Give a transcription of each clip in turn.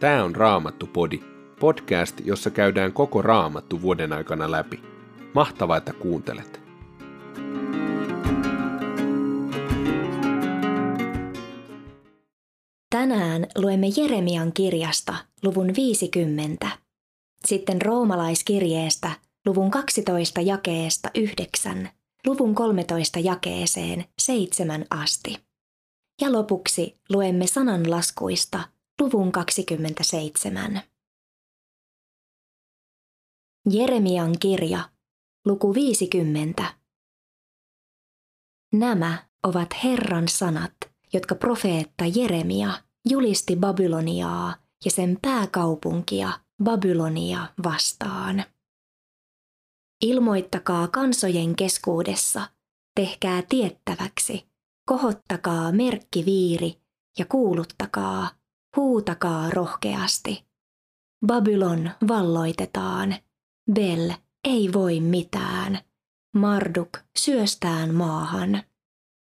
Tämä on Raamattu-podi, podcast, jossa käydään koko Raamattu vuoden aikana läpi. Mahtavaa, että kuuntelet! Tänään luemme Jeremian kirjasta luvun 50. Sitten roomalaiskirjeestä luvun 12 jakeesta 9, luvun 13 jakeeseen 7 asti. Ja lopuksi luemme sananlaskuista luvun 27. Jeremian kirja, luku 50. Nämä ovat Herran sanat, jotka profeetta Jeremia julisti Babyloniaa ja sen pääkaupunkia Babylonia vastaan. Ilmoittakaa kansojen keskuudessa, tehkää tiettäväksi, kohottakaa merkkiviiri ja kuuluttakaa, huutakaa rohkeasti. Babylon valloitetaan, Bel ei voi mitään, Marduk syöstään maahan.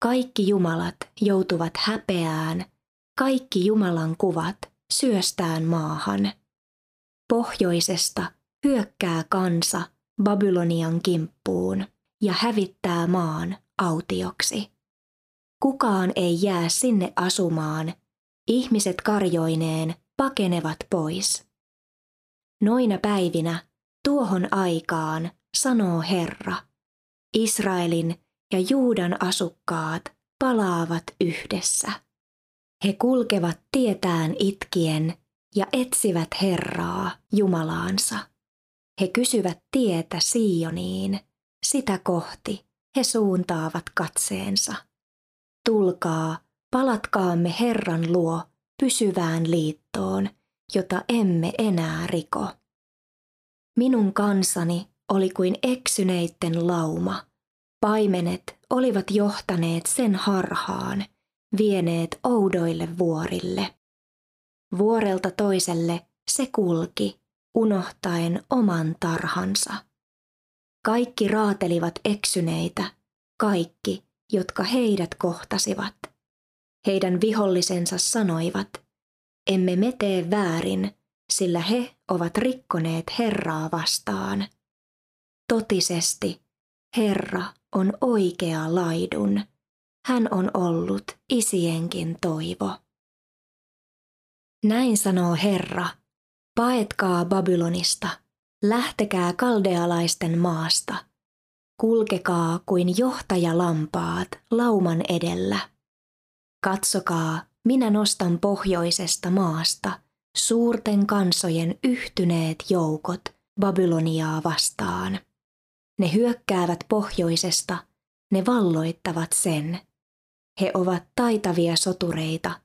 Kaikki jumalat joutuvat häpeään, kaikki Jumalan kuvat syöstään maahan. Pohjoisesta hyökkää kansa Babylonian kimppuun ja hävittää maan autioksi. Kukaan ei jää sinne asumaan, ihmiset karjoineen pakenevat pois. Noina päivinä, tuohon aikaan, sanoo Herra, Israelin ja Juudan asukkaat palaavat yhdessä. He kulkevat tietään itkien ja etsivät Herraa, Jumalaansa. He kysyvät tietä Sioniin, sitä kohti he suuntaavat katseensa. Tulkaa, palatkaamme Herran luo pysyvään liittoon, jota emme enää riko. Minun kansani oli kuin eksyneitten lauma. Paimenet olivat johtaneet sen harhaan, vieneet oudoille vuorille. Vuorelta toiselle se kulki, unohtaen oman tarhansa. Kaikki raatelivat eksyneitä, kaikki, jotka heidät kohtasivat. Heidän vihollisensa sanoivat, emme me tee väärin, sillä he ovat rikkoneet Herraa vastaan. Totisesti, Herra on oikea laidun. Hän on ollut isienkin toivo. Näin sanoo Herra, paetkaa Babylonista, lähtekää kaldealaisten maasta, kulkekaa kuin johtajalampaat lauman edellä. Katsokaa, minä nostan pohjoisesta maasta suurten kansojen yhtyneet joukot Babyloniaa vastaan. Ne hyökkäävät pohjoisesta, ne valloittavat sen. He ovat taitavia sotureita,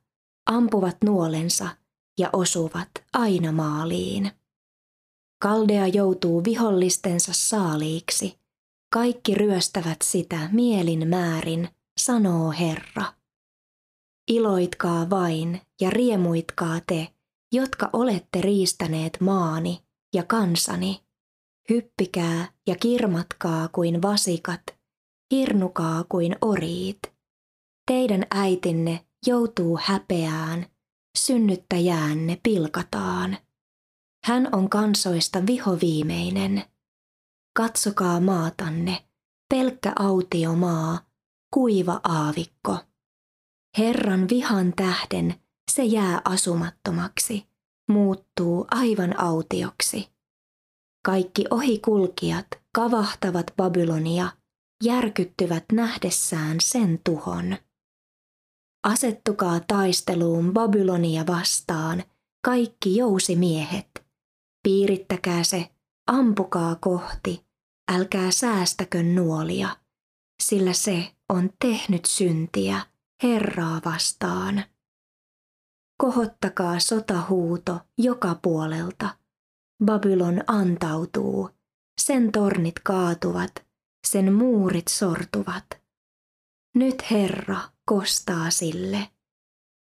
ampuvat nuolensa ja osuvat aina maaliin. Kaldea joutuu vihollistensa saaliiksi. Kaikki ryöstävät sitä mielin määrin, sanoo Herra. Iloitkaa vain ja riemuitkaa te, jotka olette riistäneet maani ja kansani. Hyppikää ja kirmatkaa kuin vasikat, hirnukaa kuin oriit. Teidän äitinne joutuu häpeään, synnyttäjäänne pilkataan. Hän on kansoista vihoviimeinen. Katsokaa maatanne, pelkkä autio maa, kuiva aavikko. Herran vihan tähden se jää asumattomaksi, muuttuu aivan autioksi. Kaikki ohikulkijat kavahtavat Babylonia, järkyttyvät nähdessään sen tuhon. Asettukaa taisteluun Babylonia vastaan, kaikki jousimiehet. Piirittäkää se, ampukaa kohti, älkää säästäkö nuolia, sillä se on tehnyt syntiä Herraa vastaan. Kohottakaa sotahuuto joka puolelta. Babylon antautuu, sen tornit kaatuvat, sen muurit sortuvat. Nyt Herra kostaa sille.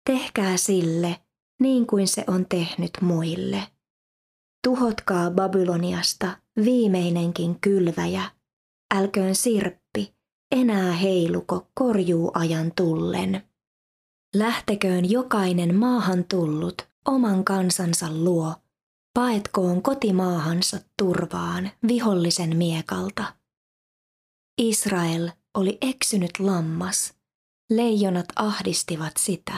Tehkää sille niin kuin se on tehnyt muille. Tuhotkaa Babyloniasta viimeinenkin kylväjä. Älköön sirppi enää heiluko korjuu ajan tullen. Lähteköön jokainen maahan tullut oman kansansa luo, paetkoon kotimaahansa turvaan vihollisen miekalta. Israel oli eksynyt lammas, leijonat ahdistivat sitä.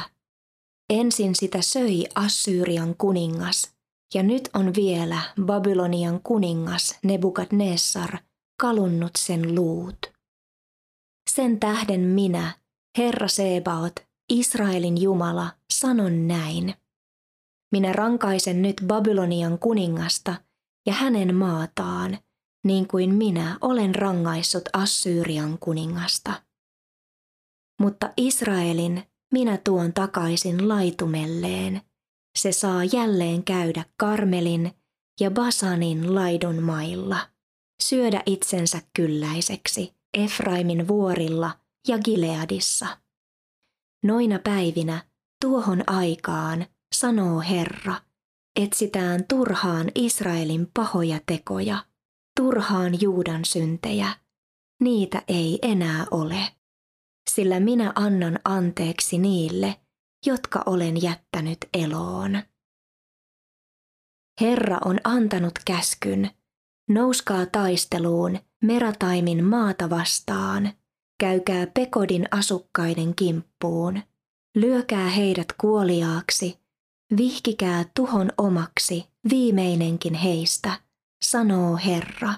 Ensin sitä söi Assyrian kuningas, ja nyt on vielä Babylonian kuningas Nebukadnessar kalunnut sen luut. Sen tähden minä, Herra Sebaot, Israelin Jumala, sanon näin. Minä rankaisen nyt Babylonian kuningasta ja hänen maataan, niin kuin minä olen rangaissut Assyrian kuningasta. Mutta Israelin minä tuon takaisin laitumelleen. Se saa jälleen käydä Karmelin ja Basanin laidun mailla, syödä itsensä kylläiseksi Efraimin vuorilla ja Gileadissa. Noina päivinä, tuohon aikaan, sanoo Herra, etsitään turhaan Israelin pahoja tekoja, turhaan Juudan syntejä. Niitä ei enää ole. Sillä minä annan anteeksi niille, jotka olen jättänyt eloon. Herra on antanut käskyn, nouskaa taisteluun Merataimin maata vastaan, käykää Pekodin asukkaiden kimppuun, lyökää heidät kuoliaaksi, vihkikää tuhon omaksi viimeinenkin heistä, sanoo Herra.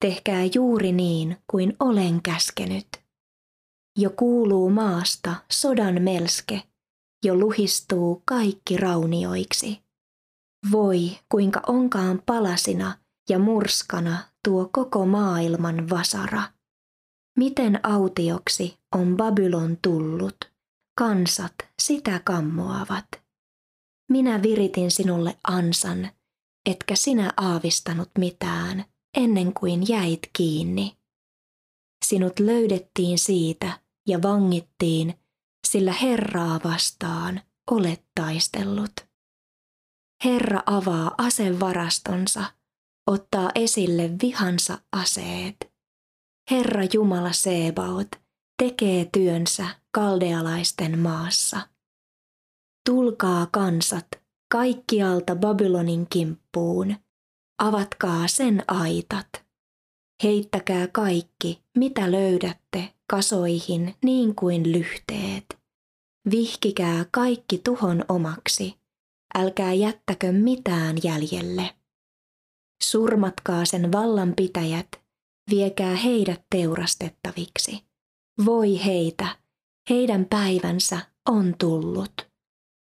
Tehkää juuri niin kuin olen käskenyt. Jo kuuluu maasta sodan melske, jo luhistuu kaikki raunioiksi. Voi, kuinka onkaan palasina ja murskana tuo koko maailman vasara. Miten autioksi on Babylon tullut, kansat sitä kammoavat. Minä viritin sinulle ansan, etkä sinä aavistanut mitään, ennen kuin jäit kiinni. Sinut löydettiin siitä ja vangittiin, sillä Herraa vastaan olet taistellut. Herra avaa asevarastonsa, ottaa esille vihansa aseet. Herra Jumala Sebaot tekee työnsä kaldealaisten maassa. Tulkaa kansat kaikkialta Babylonin kimppuun, avatkaa sen aitat. Heittäkää kaikki, mitä löydätte, kasoihin niin kuin lyhteet. Vihkikää kaikki tuhon omaksi, älkää jättäkö mitään jäljelle. Surmatkaa sen vallanpitäjät, viekää heidät teurastettaviksi. Voi heitä, heidän päivänsä on tullut.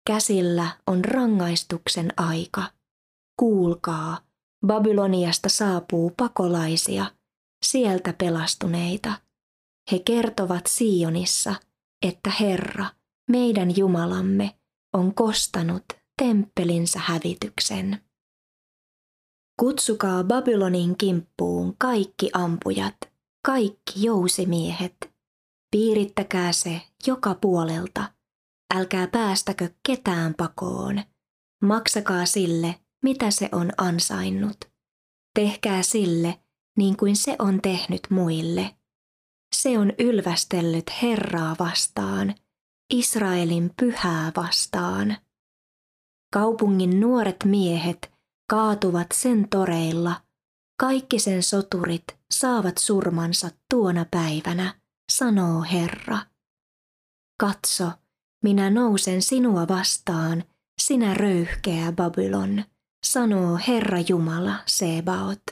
Käsillä on rangaistuksen aika. Kuulkaa, Babyloniasta saapuu pakolaisia, sieltä pelastuneita. He kertovat Sionissa, että Herra, meidän Jumalamme, on kostanut temppelinsä hävityksen. Kutsukaa Babylonin kimppuun kaikki ampujat, kaikki jousimiehet. Piirittäkää se joka puolelta. Älkää päästäkö ketään pakoon. Maksakaa sille, mitä se on ansainnut. Tehkää sille, niin kuin se on tehnyt muille. Se on ylvästellyt Herraa vastaan, Israelin pyhää vastaan. Kaupungin nuoret miehet kaatuvat sen toreilla, kaikki sen soturit saavat surmansa tuona päivänä, sanoo Herra. Katso, minä nousen sinua vastaan, sinä röyhkeä Babylon, sanoo Herra Jumala Sebaot.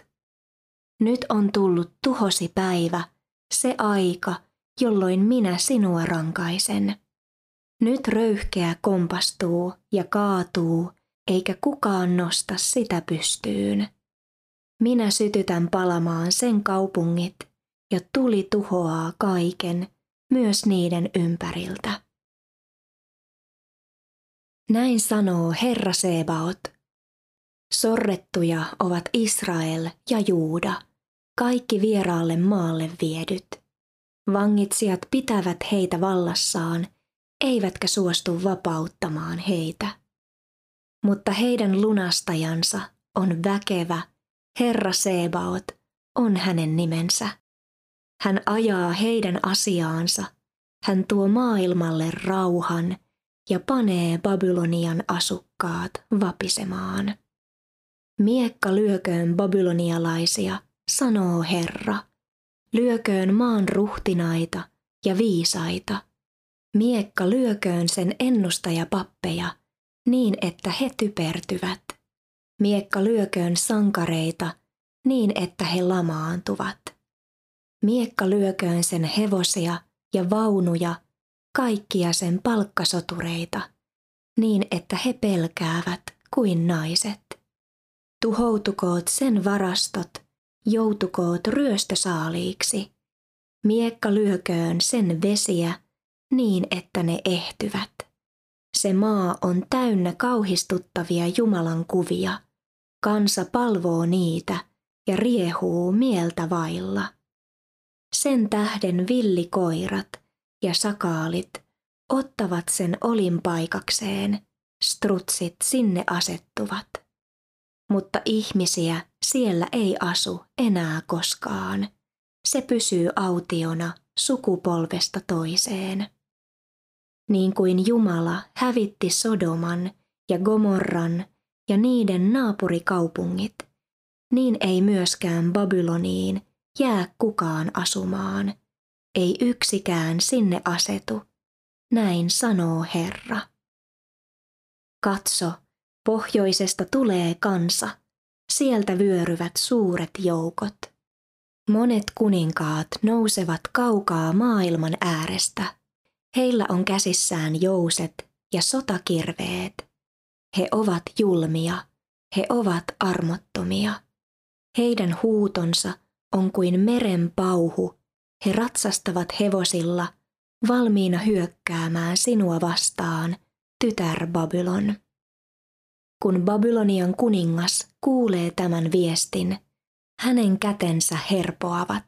Nyt on tullut tuhosi päivä, se aika, jolloin minä sinua rankaisen. Nyt röyhkeä kompastuu ja kaatuu, eikä kukaan nosta sitä pystyyn. Minä sytytän palamaan sen kaupungit, ja tuli tuhoaa kaiken, myös niiden ympäriltä. Näin sanoo Herra Sebaot. Sorrettuja ovat Israel ja Juuda, kaikki vieraalle maalle viedyt. Vangitsijat pitävät heitä vallassaan, eivätkä suostu vapauttamaan heitä. Mutta heidän lunastajansa on väkevä, Herra Sebaot on hänen nimensä. Hän ajaa heidän asiaansa, hän tuo maailmalle rauhan, ja panee Babylonian asukkaat vapisemaan. Miekka lyököön babylonialaisia, sanoo Herra. Lyököön maan ruhtinaita ja viisaita. Miekka lyököön sen ennustajapappeja niin, että he typertyvät. Miekka lyököön sankareita niin, että he lamaantuvat. Miekka lyököön sen hevosia ja vaunuja, kaikkia sen palkkasotureita, niin että he pelkäävät kuin naiset. Tuhoutukoot sen varastot, joutukoot ryöstösaaliiksi. Miekka lyököön sen vesiä niin, että ne ehtyvät. Se maa on täynnä kauhistuttavia Jumalan kuvia. Kansa palvoo niitä ja riehuu mieltä vailla. Sen tähden villikoirat ja sakaalit ottavat sen olinpaikakseen, strutsit sinne asettuvat. Mutta ihmisiä siellä ei asu enää koskaan. Se pysyy autiona sukupolvesta toiseen. Niin kuin Jumala hävitti Sodoman ja Gomorran ja niiden naapurikaupungit, niin ei myöskään Babyloniin jää kukaan asumaan, ei yksikään sinne asetu, näin sanoo Herra. Katso, pohjoisesta tulee kansa, sieltä vyöryvät suuret joukot. Monet kuninkaat nousevat kaukaa maailman äärestä. Heillä on käsissään jouset ja sotakirveet. He ovat julmia, he ovat armottomia. Heidän huutonsa on kuin meren pauhu. He ratsastavat hevosilla, valmiina hyökkäämään sinua vastaan, tytär Babylon. Kun Babylonian kuningas kuulee tämän viestin, hänen kätensä herpoavat.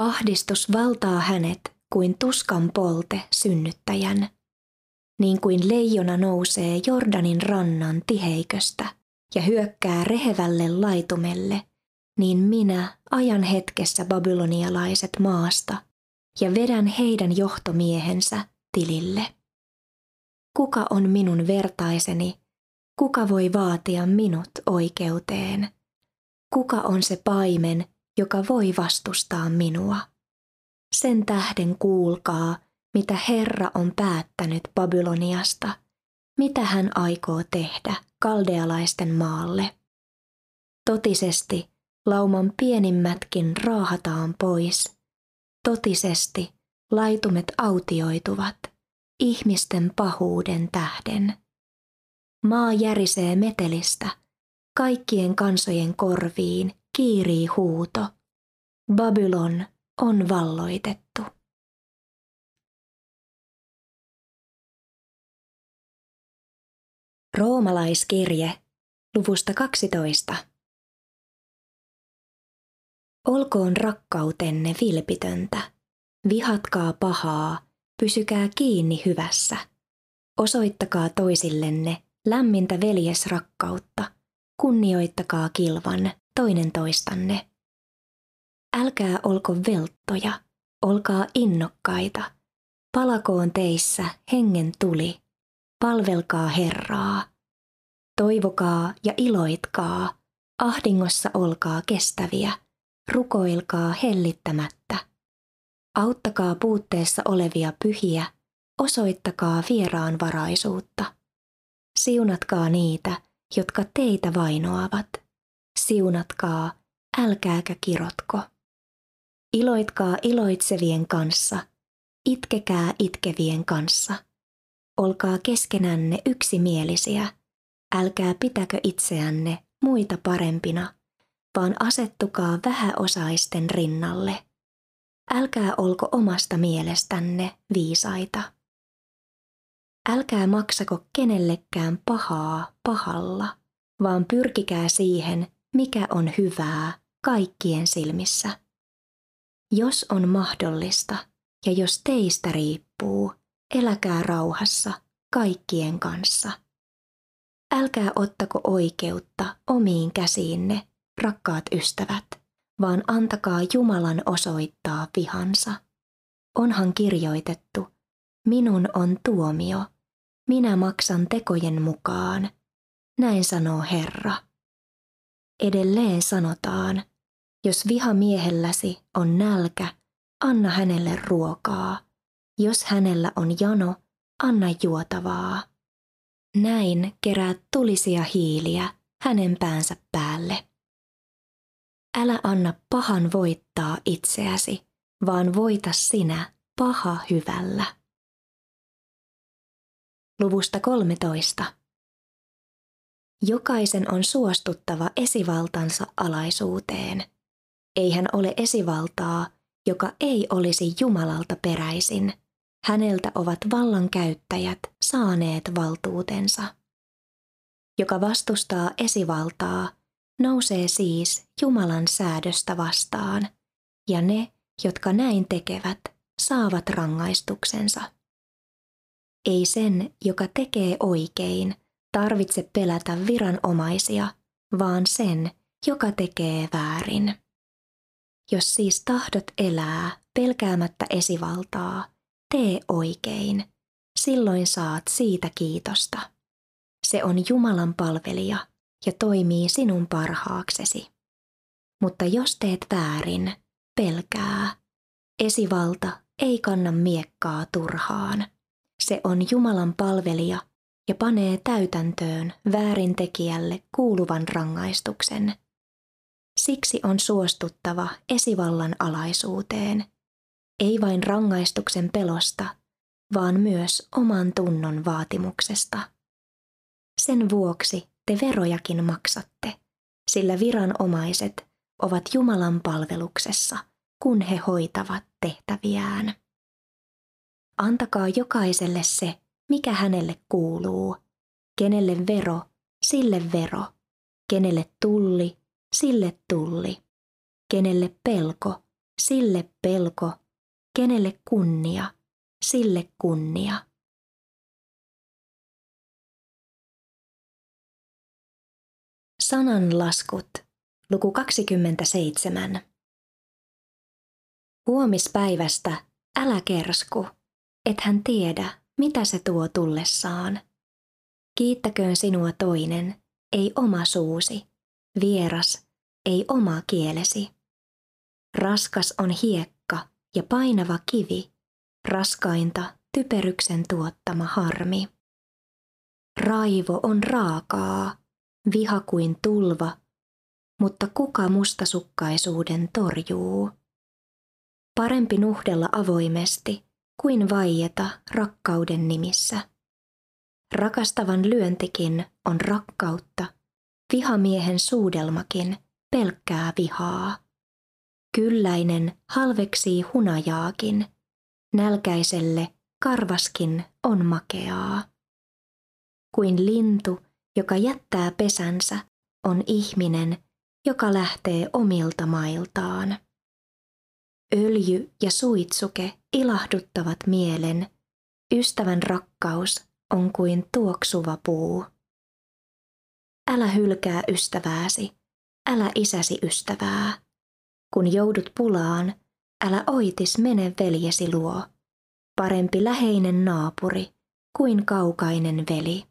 Ahdistus valtaa hänet kuin tuskan polte synnyttäjän. Niin kuin leijona nousee Jordanin rannan tiheiköstä ja hyökkää rehevälle laitumelle, niin minä ajan hetkessä babylonialaiset maasta ja vedän heidän johtomiehensä tilille. Kuka on minun vertaiseni Kuka voi vaatia minut oikeuteen? Kuka on se paimen, joka voi vastustaa minua? Sen tähden kuulkaa, mitä Herra on päättänyt Babyloniasta, mitä hän aikoo tehdä kaldealaisten maalle. Totisesti lauman pienimmätkin raahataan pois. Totisesti laitumet autioituvat ihmisten pahuuden tähden. Maa järisee metelistä, kaikkien kansojen korviin kiirii huuto. Babylon on valloitettu. Roomalaiskirje luvusta 12. Olkoon rakkautenne vilpitöntä. Vihatkaa pahaa, pysykää kiinni hyvässä. Osoittakaa toisillenne lämmintä veljesrakkautta, kunnioittakaa kilvan toinen toistanne. Älkää olko velttoja, olkaa innokkaita, palakoon teissä hengen tuli, palvelkaa Herraa. Toivokaa ja iloitkaa, ahdingossa olkaa kestäviä, rukoilkaa hellittämättä. Auttakaa puutteessa olevia pyhiä, osoittakaa vieraanvaraisuutta. Siunatkaa niitä, jotka teitä vainoavat. Siunatkaa, älkääkä kirotko. Iloitkaa iloitsevien kanssa, itkekää itkevien kanssa. Olkaa keskenänne yksimielisiä, älkää pitäkö itseänne muita parempina, vaan asettukaa vähäosaisten rinnalle. Älkää olko omasta mielestänne viisaita. Älkää maksako kenellekään pahaa pahalla, vaan pyrkikää siihen, mikä on hyvää kaikkien silmissä. Jos on mahdollista ja jos teistä riippuu, eläkää rauhassa kaikkien kanssa. Älkää ottako oikeutta omiin käsiinne, rakkaat ystävät, vaan antakaa Jumalan osoittaa vihansa. Onhan kirjoitettu, minun on tuomio, minä maksan tekojen mukaan. Näin sanoo Herra. Edelleen sanotaan, jos vihamiehelläsi on nälkä, anna hänelle ruokaa. Jos hänellä on jano, anna juotavaa. Näin keräät tulisia hiiliä hänen päänsä päälle. Älä anna pahan voittaa itseäsi, vaan voita sinä paha hyvällä. Luvusta 13. Jokaisen on suostuttava esivaltansa alaisuuteen. Ei hän ole esivaltaa, joka ei olisi Jumalalta peräisin. Häneltä ovat vallankäyttäjät saaneet valtuutensa. Joka vastustaa esivaltaa, nousee siis Jumalan säädöstä vastaan, ja ne, jotka näin tekevät, saavat rangaistuksensa. Ei sen, joka tekee oikein, tarvitse pelätä viranomaisia, vaan sen, joka tekee väärin. Jos siis tahdot elää pelkäämättä esivaltaa, tee oikein, silloin saat siitä kiitosta. Se on Jumalan palvelija ja toimii sinun parhaaksesi. Mutta jos teet väärin, pelkää. Esivalta ei kanna miekkaa turhaan. Se on Jumalan palvelija ja panee täytäntöön väärintekijälle kuuluvan rangaistuksen. Siksi on suostuttava esivallan alaisuuteen, ei vain rangaistuksen pelosta, vaan myös oman tunnon vaatimuksesta. Sen vuoksi te verojakin maksatte, sillä viranomaiset ovat Jumalan palveluksessa, kun he hoitavat tehtäviään. Antakaa jokaiselle se, mikä hänelle kuuluu. Kenelle vero, sille vero. Kenelle tulli, sille tulli. Kenelle pelko, sille pelko. Kenelle kunnia, sille kunnia. Sananlaskut, luku 27. Huomispäivästä älä kersku, et hän tiedä, mitä se tuo tullessaan. Kiittäköön sinua toinen, ei oma suusi, vieras, ei oma kielesi. Raskas on hiekka ja painava kivi, raskainta typeryksen tuottama harmi. Raivo on raakaa, viha kuin tulva, mutta kuka mustasukkaisuuden torjuu? Parempi nuhdella avoimesti kuin vaieta rakkauden nimissä. Rakastavan lyöntikin on rakkautta, vihamiehen suudelmakin pelkkää vihaa. Kylläinen halveksii hunajaakin, nälkäiselle karvaskin on makeaa. Kuin lintu, joka jättää pesänsä, on ihminen, joka lähtee omilta mailtaan. Öljy ja suitsuke ilahduttavat mielen, ystävän rakkaus on kuin tuoksuva puu. Älä hylkää ystävääsi, älä isäsi ystävää. Kun joudut pulaan, älä oitis mene veljesi luo. Parempi läheinen naapuri kuin kaukainen veli.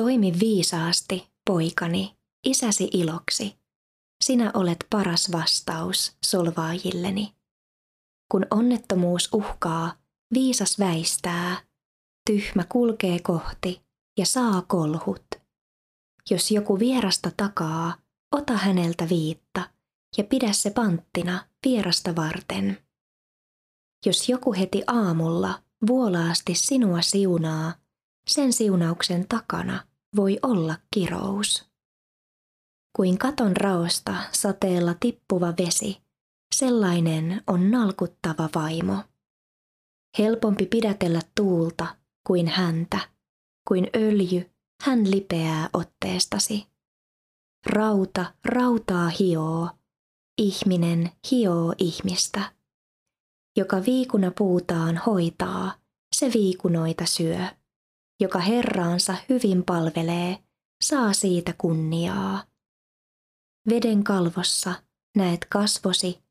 Toimi viisaasti, poikani, isäsi iloksi. Sinä olet paras vastaus solvaajilleni. Kun onnettomuus uhkaa, viisas väistää, tyhmä kulkee kohti ja saa kolhut. Jos joku vierasta takaa, ota häneltä viitta ja pidä se panttina vierasta varten. Jos joku heti aamulla vuolaasti sinua siunaa, sen siunauksen takana voi olla kirous. Kuin katon raosta sateella tippuva vesi, sellainen on nalkuttava vaimo. Helpompi pidätellä tuulta kuin häntä, kuin öljy, hän lipeää otteestasi. Rauta rautaa hioo, ihminen hioo ihmistä. Joka viikuna puutaan hoitaa, se viikunoita syö. Joka Herraansa hyvin palvelee, saa siitä kunniaa. Veden kalvossa näet kasvosi,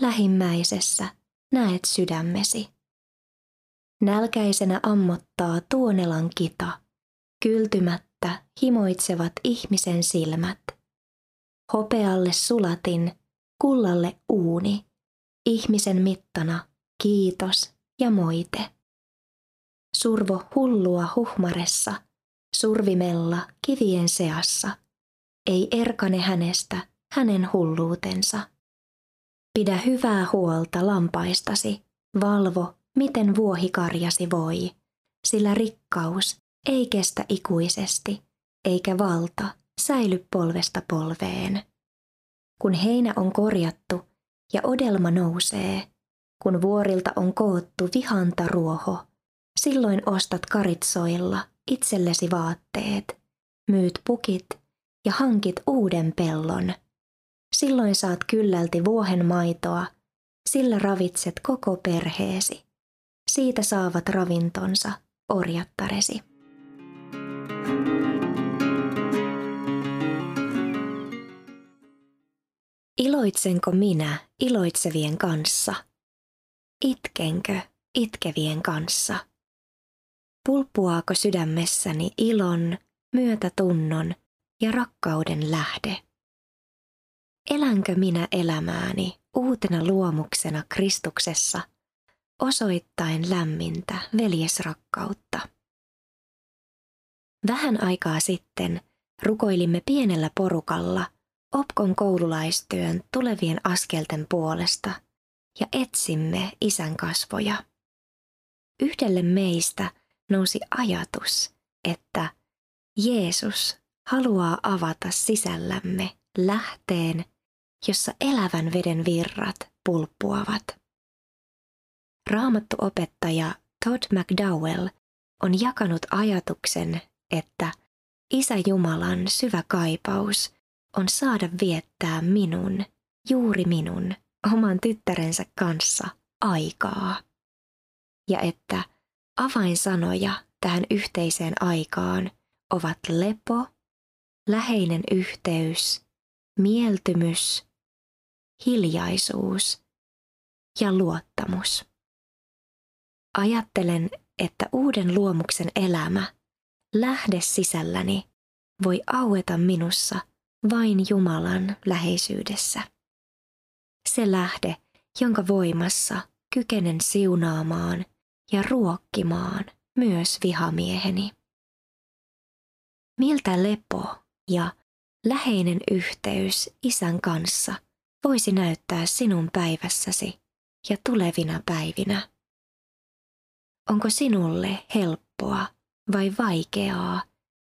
lähimmäisessä näet sydämesi. Nälkäisenä ammottaa tuonelan kita, kyltymättä himoitsevat ihmisen silmät. Hopealle sulatin, kullalle uuni, ihmisen mittana kiitos ja moite. Survo hullua huhmaressa, survimella kivien seassa. Ei erkane hänestä hänen hulluutensa. Pidä hyvää huolta lampaistasi, valvo, miten vuohikarjasi voi, sillä rikkaus ei kestä ikuisesti, eikä valta säily polvesta polveen. Kun heinä on korjattu ja odelma nousee, kun vuorilta on koottu vihanta ruoho, silloin ostat karitsoilla itsellesi vaatteet, myyt pukit ja hankit uuden pellon. Silloin saat kyllälti vuohen maitoa, sillä ravitset koko perheesi. Siitä saavat ravintonsa orjattaresi. Iloitsenko minä iloitsevien kanssa? Itkenkö itkevien kanssa? Pulppuaako sydämessäni ilon, myötätunnon ja rakkauden lähde? Elänkö minä elämääni uutena luomuksena Kristuksessa, osoittain lämmintä veljesrakkautta? Vähän aikaa sitten rukoilimme pienellä porukalla Opkon koululaistyön tulevien askelten puolesta ja etsimme isän kasvoja. Yhdelle meistä nousi ajatus, että Jeesus haluaa avata sisällämme lähteen, jossa elävän veden virrat pulppuavat. Raamattu opettaja Todd McDowell on jakanut ajatuksen, että Isä Jumalan syvä kaipaus on saada viettää minun, juuri minun, oman tyttärensä kanssa aikaa. Ja että avainsanoja tähän yhteiseen aikaan ovat lepo, läheinen yhteys, mieltymys, hiljaisuus ja luottamus. Ajattelen, että uuden luomuksen elämä, lähde sisälläni, voi aueta minussa vain Jumalan läheisyydessä. Se lähde, jonka voimassa kykenen siunaamaan ja ruokkimaan myös vihamieheni. Miltä lepo ja läheinen yhteys isän kanssa voisi näyttää sinun päivässäsi ja tulevina päivinä? Onko sinulle helppoa vai vaikeaa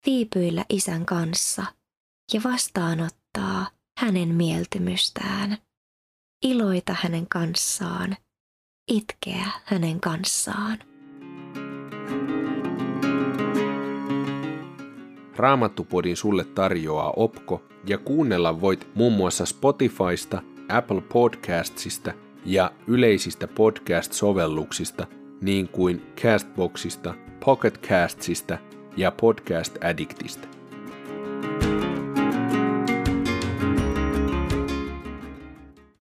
viipyillä isän kanssa ja vastaanottaa hänen mieltymystään, iloita hänen kanssaan, itkeä hänen kanssaan? Raamattupodin sulle tarjoaa Opko ja kuunnella voit muun muassa Spotifysta, Apple Podcastsista ja yleisistä podcast-sovelluksista niin kuin Castboxista, Pocketcastsista ja Podcast Addictista.